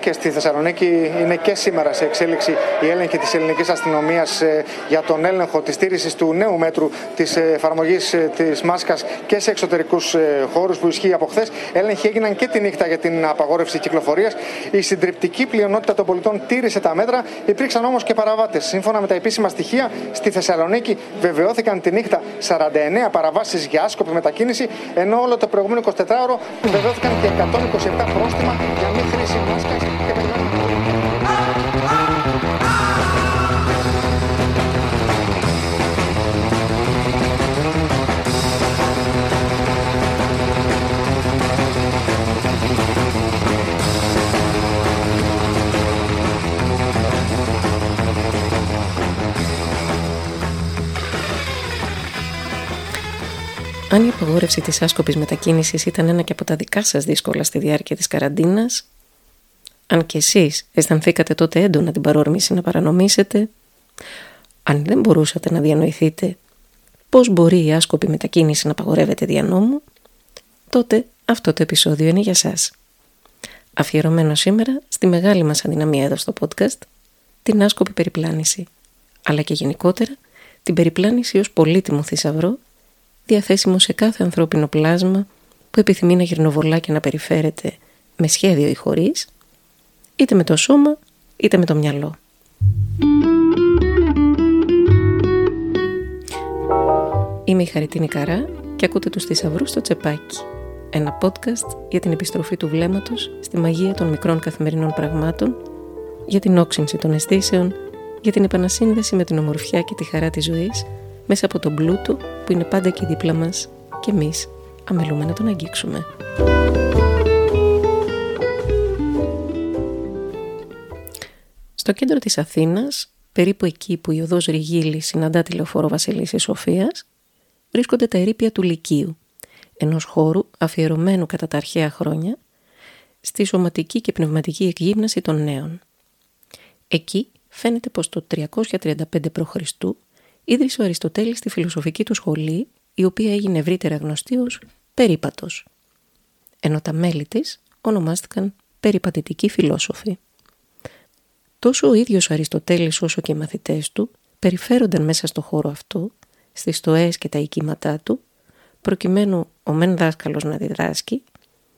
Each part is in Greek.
Και στη Θεσσαλονίκη είναι και σήμερα σε εξέλιξη η έλεγχη της ελληνικής αστυνομίας ε, για τον έλεγχο της στήριξης του νέου μέτρου της εφαρμογής ε, της μάσκας και σε εξωτερικούς ε, χώρους που ισχύει από χθες. Έλεγχοι έγιναν και τη νύχτα για την απαγόρευση κυκλοφορίας. Η συντριπτική πλειονότητα των πολιτών τήρησε τα μέτρα. Υπήρξαν όμως και παραβάτες. Σύμφωνα με τα επίσημα στοιχεία, στη Θεσσαλονίκη βεβαιώθηκαν τη νύχτα 49 παραβάσεις για άσκοπη μετακίνηση, ενώ όλο το προηγούμενο 24ωρο βεβαιώθηκαν και 127 πρόστιμα για μη χρήση μάσκας. Αν η απαγόρευση της άσκοπης μετακίνησης ήταν ένα και από τα δικά σας δύσκολα στη διάρκεια της καραντίνας, αν και εσείς αισθανθήκατε τότε έντονα την παρόρμηση να παρανομήσετε, αν δεν μπορούσατε να διανοηθείτε πώς μπορεί η άσκοπη μετακίνηση να απαγορεύεται δια νόμου, τότε αυτό το επεισόδιο είναι για σας. Αφιερωμένο σήμερα στη μεγάλη μας αδυναμία εδώ στο podcast, την άσκοπη περιπλάνηση, αλλά και γενικότερα την περιπλάνηση ως πολύτιμο θησαυρό διαθέσιμο σε κάθε ανθρώπινο πλάσμα που επιθυμεί να γυρνοβολά και να περιφέρεται με σχέδιο ή χωρίς, είτε με το σώμα είτε με το μυαλό. Είμαι η Χαριτίνη Καρά και ακούτε τους θησαυρούς στο τσεπάκι. Ένα podcast για την επιστροφή του βλέμματος στη μαγεία των μικρών καθημερινών πραγμάτων, για την όξυνση των αισθήσεων, για την επανασύνδεση με την ομορφιά και τη χαρά της ζωής, μέσα από τον πλούτο που είναι πάντα εκεί δίπλα μας και εμείς αμελούμε να τον αγγίξουμε. Στο κέντρο της Αθήνας, περίπου εκεί που η οδός Ριγίλη συναντά τη λεωφόρο Βασιλίσης Σοφίας, βρίσκονται τα ερήπια του Λυκείου, ενός χώρου αφιερωμένου κατά τα αρχαία χρόνια στη σωματική και πνευματική εκγύμναση των νέων. Εκεί φαίνεται πως το 335 π.Χ. ίδρυσε ο Αριστοτέλης τη φιλοσοφική του σχολή, η οποία έγινε ευρύτερα γνωστή ως περίπατος, ενώ τα μέλη της ονομάστηκαν περιπατητικοί φιλόσοφοι. Τόσο ο ίδιος ο Αριστοτέλης όσο και οι μαθητές του περιφέρονταν μέσα στο χώρο αυτό, στις στοές και τα οικήματά του, προκειμένου ο μεν δάσκαλος να διδάσκει,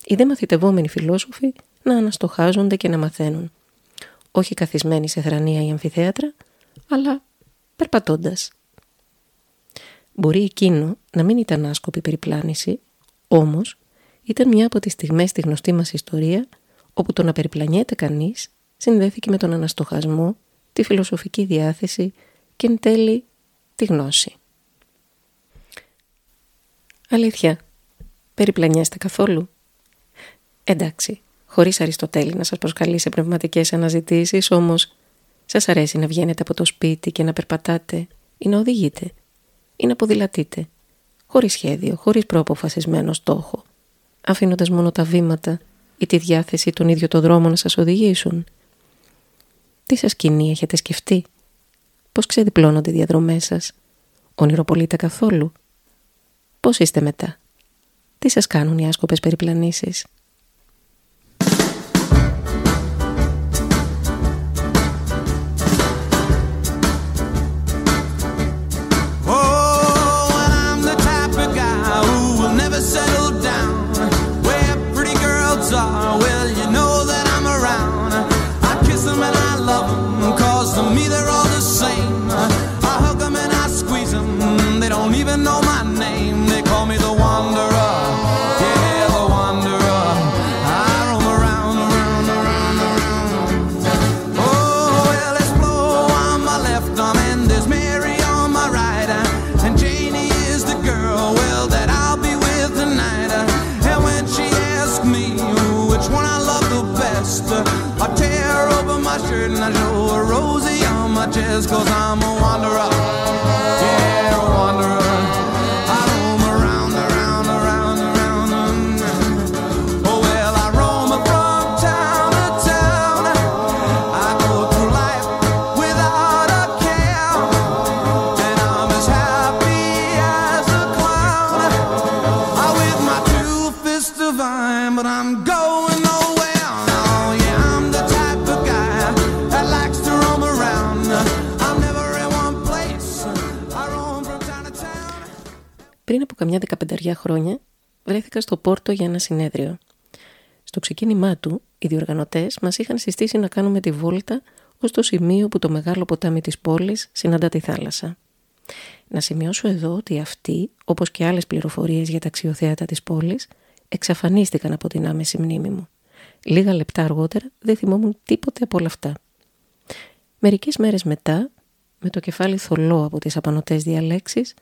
οι δε μαθητευόμενοι φιλόσοφοι να αναστοχάζονται και να μαθαίνουν, όχι καθισμένοι σε θρανία ή αμφιθέατρα, αλλά περπατώντας. Μπορεί εκείνο να μην ήταν άσκοπη περιπλάνηση, όμως ήταν μια από τις στιγμές στη γνωστή μας ιστορία όπου το να περιπλανιέται κανείς συνδέθηκε με τον αναστοχασμό, τη φιλοσοφική διάθεση και εν τέλει τη γνώση. Αλήθεια, περιπλανιέστε καθόλου; Εντάξει, χωρίς Αριστοτέλη να σας προσκαλεί σε πνευματικές αναζητήσεις, όμως σας αρέσει να βγαίνετε από το σπίτι και να περπατάτε ή να οδηγείτε ή να ποδηλατείτε, χωρίς σχέδιο, χωρίς προαποφασισμένο στόχο, αφήνοντας μόνο τα βήματα ή τη διάθεση τον ίδιο το δρόμο να σας οδηγήσουν; Τι σας κοινή έχετε σκεφτεί, πώς ξεδιπλώνονται οι διαδρομές σας, ονειροπολείτε καθόλου, πώς είστε μετά, τι σας κάνουν οι άσκοπες περιπλανήσεις; Καμιά δεκαπενταριά χρόνια βρέθηκα στο Πόρτο για ένα συνέδριο. Στο ξεκίνημά του, οι διοργανωτές μας είχαν συστήσει να κάνουμε τη βόλτα ως το σημείο που το μεγάλο ποτάμι της πόλης συναντά τη θάλασσα. Να σημειώσω εδώ ότι αυτοί, όπως και άλλες πληροφορίες για τα αξιοθέατα της πόλης, εξαφανίστηκαν από την άμεση μνήμη μου. Λίγα λεπτά αργότερα δεν θυμόμουν τίποτε από όλα αυτά. Μερικές μέρες μετά, με το κεφάλι θολό από τις απανοτές διαλέξεις,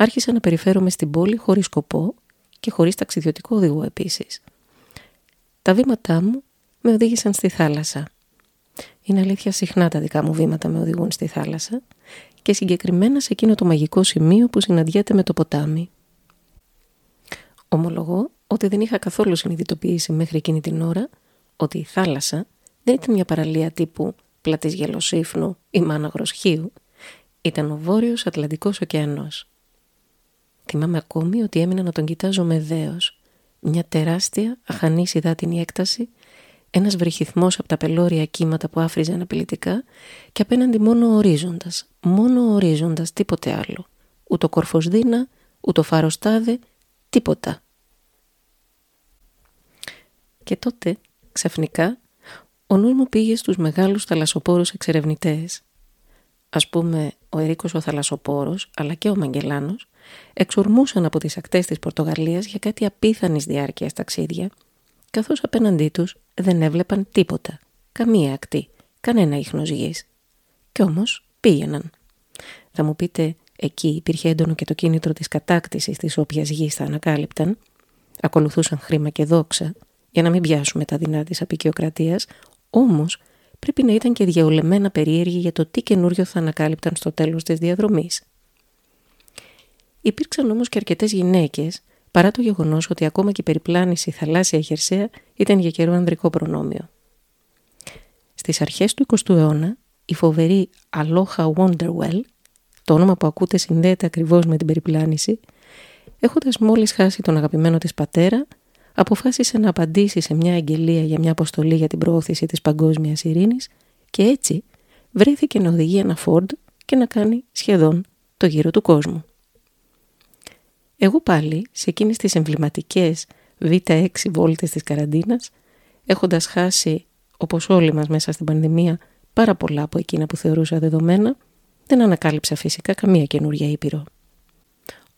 άρχισα να περιφέρομαι στην πόλη χωρίς σκοπό και χωρίς ταξιδιωτικό οδηγό επίσης. Τα βήματά μου με οδήγησαν στη θάλασσα. Είναι αλήθεια συχνά τα δικά μου βήματα με οδηγούν στη θάλασσα και συγκεκριμένα σε εκείνο το μαγικό σημείο που συναντιέται με το ποτάμι. Ομολογώ ότι δεν είχα καθόλου συνειδητοποιήσει μέχρι εκείνη την ώρα ότι η θάλασσα δεν ήταν μια παραλία τύπου πλατής γελοσύφνου ή μάναγρος χείου, ήταν ο βόρειος Ατλαντικός ωκεανός. Θυμάμαι ακόμη ότι έμεινα να τον κοιτάζω με δέος, μια τεράστια αχανής υδάτινη έκταση, ένας βρυχυθμός από τα πελώρια κύματα που άφριζαν απειλητικά και απέναντι μόνο ορίζοντας, μόνο ορίζοντας, τίποτε άλλο. Ούτω κορφοσδίνα, ούτω φαροστάδε, τίποτα. Και τότε, ξαφνικά, ο νους μου πήγε στους μεγάλους θαλασσοπόρους εξερευνητές. Ας πούμε, ο Ερίκος ο θαλασσοπόρος, αλλά και ο Μαγκελάνος, εξορμούσαν από τις ακτές της Πορτογαλίας για κάτι απίθανης διάρκειας ταξίδια, καθώς απέναντί τους δεν έβλεπαν τίποτα, καμία ακτή, κανένα ίχνος γης. Κι όμως πήγαιναν. Θα μου πείτε, εκεί υπήρχε έντονο και το κίνητρο της κατάκτησης της όποιας γης θα ανακάλυπταν, ακολουθούσαν χρήμα και δόξα, για να μην πιάσουμε τα δεινά της απεικιοκρατίας, όμως πρέπει να ήταν και διαολεμένα περίεργοι για το τι καινούριο θα ανακάλυπταν στο τέλος της διαδρομής. Υπήρξαν όμως και αρκετές γυναίκες, παρά το γεγονός ότι ακόμα και η περιπλάνηση θαλάσσια χερσαία ήταν για καιρό ανδρικό προνόμιο. Στις αρχές του 20ου αιώνα, η φοβερή Aloha Wonderwell, το όνομα που ακούτε συνδέεται ακριβώς με την περιπλάνηση, έχοντας μόλις χάσει τον αγαπημένο της πατέρα, αποφάσισε να απαντήσει σε μια αγγελία για μια αποστολή για την προώθηση της παγκόσμιας ειρήνης και έτσι βρέθηκε να οδηγεί ένα Ford και να κάνει σχεδόν το γύρο του κόσμου. Εγώ πάλι, σε εκείνες τις εμβληματικές β6 βόλτες της καραντίνας, έχοντας χάσει, όπως όλοι μας μέσα στην πανδημία, πάρα πολλά από εκείνα που θεωρούσα δεδομένα, δεν ανακάλυψα φυσικά καμία καινούρια ήπειρο.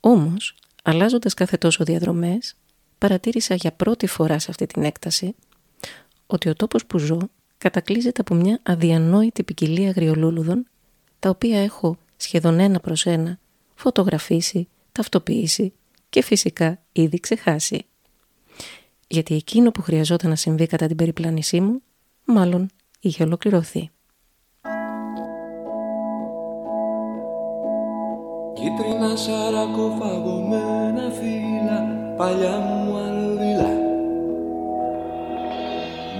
Όμως, αλλάζοντας κάθε τόσο διαδρομές, παρατήρησα για πρώτη φορά σε αυτή την έκταση ότι ο τόπος που ζω κατακλείζεται από μια αδιανόητη ποικιλία αγριολούλουδων τα οποία έχω σχεδόν ένα προς ένα φωτογραφίσει, ταυτοποιήσει και φυσικά ήδη ξεχάσει. Γιατί εκείνο που χρειαζόταν να συμβεί κατά την περιπλάνησή μου μάλλον είχε ολοκληρωθεί. Κίτρινα σαρακοφαγωμένα φύλλα παλιά μου αλβιλά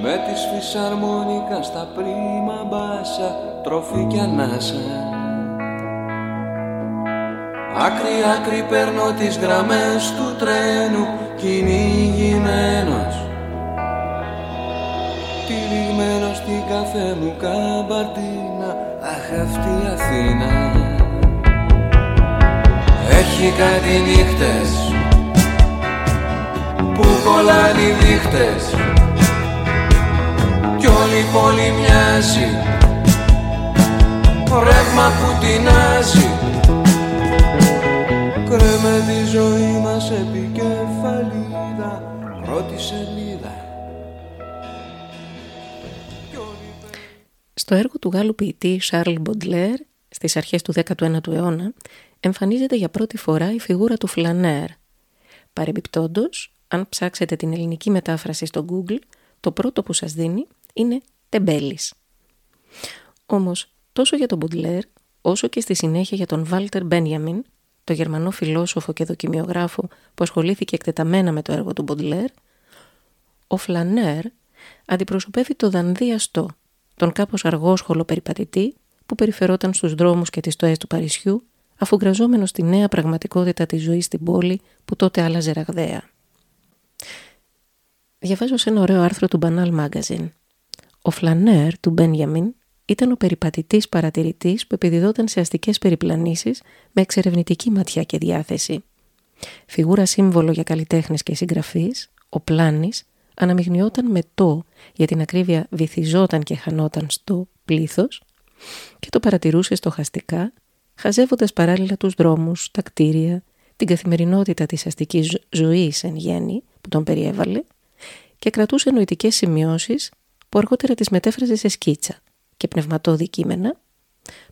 με τις φυσαρμόνικα στα πρίμα μπάσα τροφή κι ανάσα Άκρη άκρη παίρνω τις γραμμές του τρένου κυνηγημένος. Τυλιγμένος στην καφέ μου καμπαρτίνα Αχ αυτή η Αθήνα. Έχει κάτι νύχτες που κολλάνε οι δείχτες. Κι όλη η πόλη μοιάζει ρεύμα που τεινάζει κρέμε τη ζωή μας επικεφαλίδα πρώτη σελίδα Στο έργο του Γάλλου ποιητή Σάρλ Μποντλέρ στις αρχές του 19ου αιώνα εμφανίζεται για πρώτη φορά η φιγούρα του Φλανέρ. Παρεμπιπτόντως, αν ψάξετε την ελληνική μετάφραση στο Google, το πρώτο που σας δίνει είναι τεμπέλης. Όμως, τόσο για τον Μποντλέρ, όσο και στη συνέχεια για τον Βάλτερ Μπένιαμιν, το γερμανό φιλόσοφο και δοκιμιογράφο που ασχολήθηκε εκτεταμένα με το έργο του Μποντλέρ, ο Φλανέρ αντιπροσωπεύει το δανδύαστό, τον κάπως αργόσχολο περιπατητή που περιφερόταν στους δρόμους και τις στοές του Παρισιού, αφού γραζόμενο στη νέα πραγματικότητα της ζωής στην πόλη που τότε άλλαζε ραγδαία. Διαβάζω σε ένα ωραίο άρθρο του Banal Magazine. Ο Φλανέρ του Μπένιαμιν ήταν ο περιπατητής παρατηρητής που επιδιδόταν σε αστικές περιπλανήσεις με εξερευνητική ματιά και διάθεση. Φιγούρα σύμβολο για καλλιτέχνες και συγγραφείς, ο Πλάνης αναμειγνιόταν με το, για την ακρίβεια βυθιζόταν και χανόταν στο πλήθος και το παρατηρούσε στοχαστικά, χαζεύοντας παράλληλα τους δρόμους, τα κτίρια, την καθημερινότητα της αστικής ζωής εν γέννη που τον περιέβαλε και κρατούσε νοητικές σημειώσεις που αργότερα τις μετέφραζε σε σκίτσα και πνευματώδη κείμενα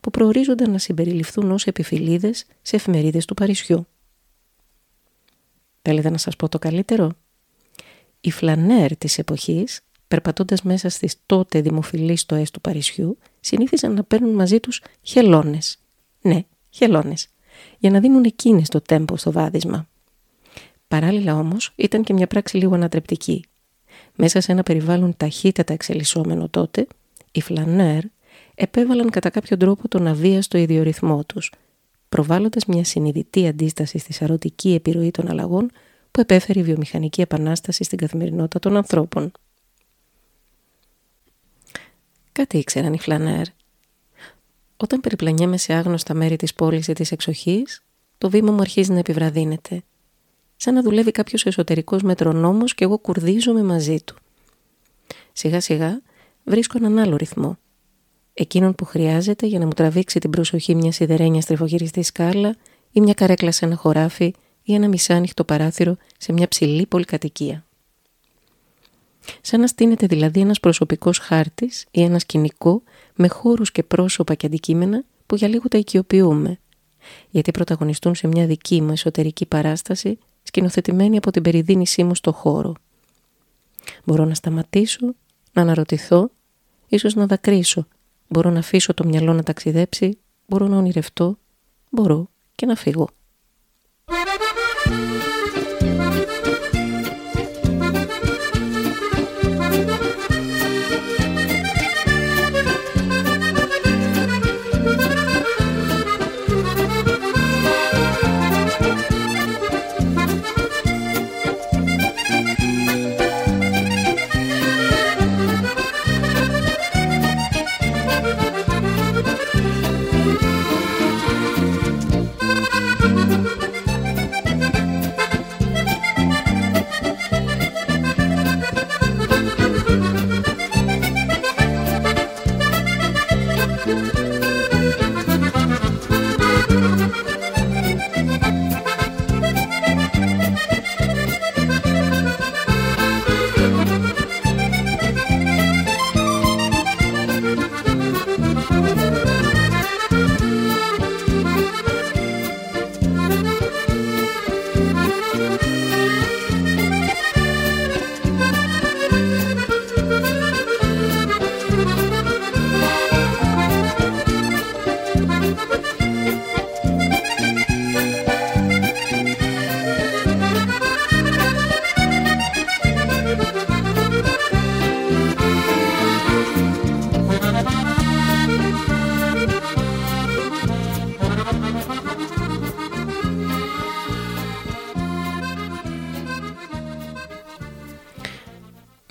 που προορίζονταν να συμπεριληφθούν ως επιφυλίδες σε εφημερίδες του Παρισιού. Θέλετε να σας πω το καλύτερο; Οι φλανέρ της εποχής, περπατώντας μέσα στις τότε δημοφιλείς στοές του Παρισιού, συνήθιζαν να παίρνουν μαζί τους χελώνες. Ναι, χελώνες. Για να δίνουν εκείνες το τέμπο στο βάδισμα. Παράλληλα όμως ήταν και μια πράξη λίγο ανατρεπτική. Μέσα σε ένα περιβάλλον ταχύτατα εξελισσόμενο τότε, οι φλανέρ επέβαλαν κατά κάποιο τρόπο τον αβίαστο ιδιορυθμό τους, προβάλλοντας μια συνειδητή αντίσταση στη σαρωτική επιρροή των αλλαγών που επέφερε η βιομηχανική επανάσταση στην καθημερινότητα των ανθρώπων. Κάτι ήξεραν οι φλανέρ. Όταν περιπλανιέμαι σε άγνωστα μέρη της πόλης ή της εξοχής, το βήμα μου αρχίζει να επιβραδύνεται. Σαν να δουλεύει κάποιος εσωτερικός μετρονόμος και εγώ κουρδίζομαι μαζί του. Σιγά σιγά βρίσκω έναν άλλο ρυθμό εκείνον που χρειάζεται για να μου τραβήξει την προσοχή μια σιδερένια στριφογυριστή σκάλα ή μια καρέκλα σε ένα χωράφι ή ένα μισάνυχτο παράθυρο σε μια ψηλή πολυκατοικία. Σαν να στείνεται δηλαδή ένας προσωπικός χάρτης ή ένα σκηνικό με χώρους και πρόσωπα και αντικείμενα που για λίγο τα οικειοποιούμε, γιατί πρωταγωνιστούν σε μια δική μου εσωτερική παράσταση σκηνοθετημένη από την περιδίνησή μου στο χώρο. Μπορώ να σταματήσω, να αναρωτηθώ, ίσως να δακρύσω Μπορώ να αφήσω το μυαλό να ταξιδέψει, μπορώ να ονειρευτώ, μπορώ και να φύγω.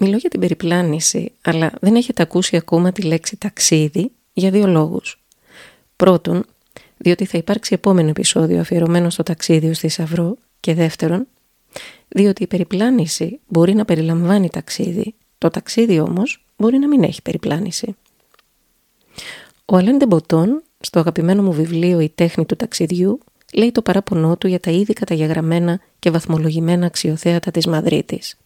Μιλώ για την περιπλάνηση, αλλά δεν έχετε ακούσει ακόμα τη λέξη ταξίδι για δύο λόγους. Πρώτον, διότι θα υπάρξει επόμενο επεισόδιο αφιερωμένο στο ταξίδι ως θησαυρό και δεύτερον, διότι η περιπλάνηση μπορεί να περιλαμβάνει ταξίδι, το ταξίδι όμως μπορεί να μην έχει περιπλάνηση. Ο Αλέν Ντεμποτών, στο αγαπημένο μου βιβλίο «Η τέχνη του ταξιδιού», λέει το παράπονό του για τα ήδη καταγεγραμμένα και βαθμολογημένα αξιοθέατα της Μαδρίτης.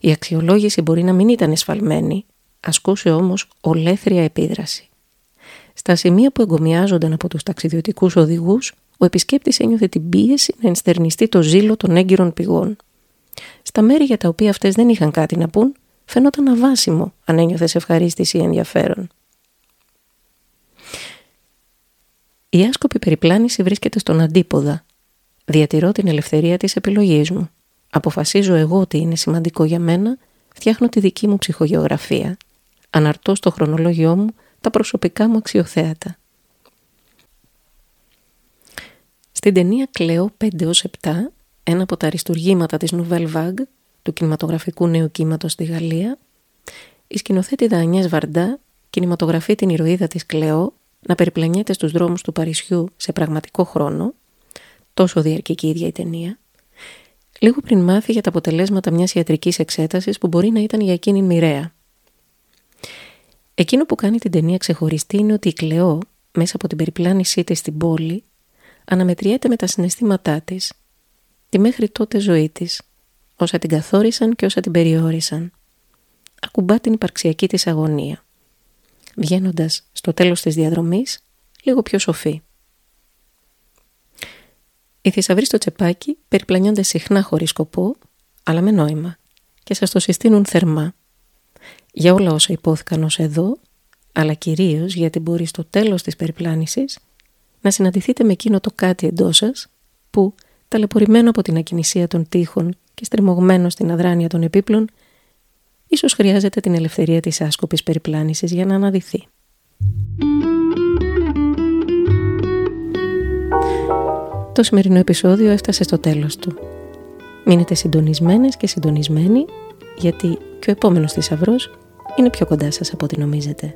Η αξιολόγηση μπορεί να μην ήταν εσφαλμένη, ασκούσε όμως ολέθρια επίδραση. Στα σημεία που εγκομιάζονταν από τους ταξιδιωτικούς οδηγούς, ο επισκέπτης ένιωθε την πίεση να ενστερνιστεί το ζήλο των έγκυρων πηγών. Στα μέρη για τα οποία αυτές δεν είχαν κάτι να πούν, φαινόταν αβάσιμο αν ένιωθες ευχαρίστηση ή ενδιαφέρον. Η άσκοπη περιπλάνηση βρίσκεται στον αντίποδα. Διατηρώ την ελευθερία της επιλογής μου. Αποφασίζω εγώ ότι είναι σημαντικό για μένα, φτιάχνω τη δική μου ψυχογεωγραφία. Αναρτώ στο χρονολόγιό μου τα προσωπικά μου αξιοθέατα. Στην ταινία «Κλέο 5 7», ένα από τα αριστουργήματα της Nouvelle Vague, του κινηματογραφικού νέου κύματος στη Γαλλία, η σκηνοθέτη Δανιές Βαρντά κινηματογραφεί την ηρωίδα της Κλέο να περιπλανιέται στους δρόμους του Παρισιού σε πραγματικό χρόνο, τόσο διαρκεί και η ίδια η ταινία, λίγο πριν μάθει για τα αποτελέσματα μιας ιατρικής εξέτασης που μπορεί να ήταν για εκείνη μοιραία. Εκείνο που κάνει την ταινία ξεχωριστή είναι ότι η Κλεό, μέσα από την περιπλάνησή της στην πόλη, αναμετριέται με τα συναισθήματά της, τη μέχρι τότε ζωή της, όσα την καθόρισαν και όσα την περιόρισαν. Ακουμπά την υπαρξιακή της αγωνία, βγαίνοντας στο τέλος της διαδρομής λίγο πιο σοφή. Οι θησαυροί στο τσεπάκι περιπλανιόνται συχνά χωρίς σκοπό, αλλά με νόημα και σας το συστήνουν θερμά. Για όλα όσα υπόθηκαν ως εδώ, αλλά κυρίως γιατί μπορεί στο τέλος της περιπλάνησης να συναντηθείτε με εκείνο το κάτι εντός σας που, ταλαιπωρημένο από την ακινησία των τείχων και στριμωγμένο στην αδράνεια των επίπλων, ίσως χρειάζεται την ελευθερία της άσκοπης περιπλάνησης για να αναδυθεί. Το σημερινό επεισόδιο έφτασε στο τέλος του. Μείνετε συντονισμένες και συντονισμένοι γιατί και ο επόμενος θησαυρός είναι πιο κοντά σας από ό,τι νομίζετε.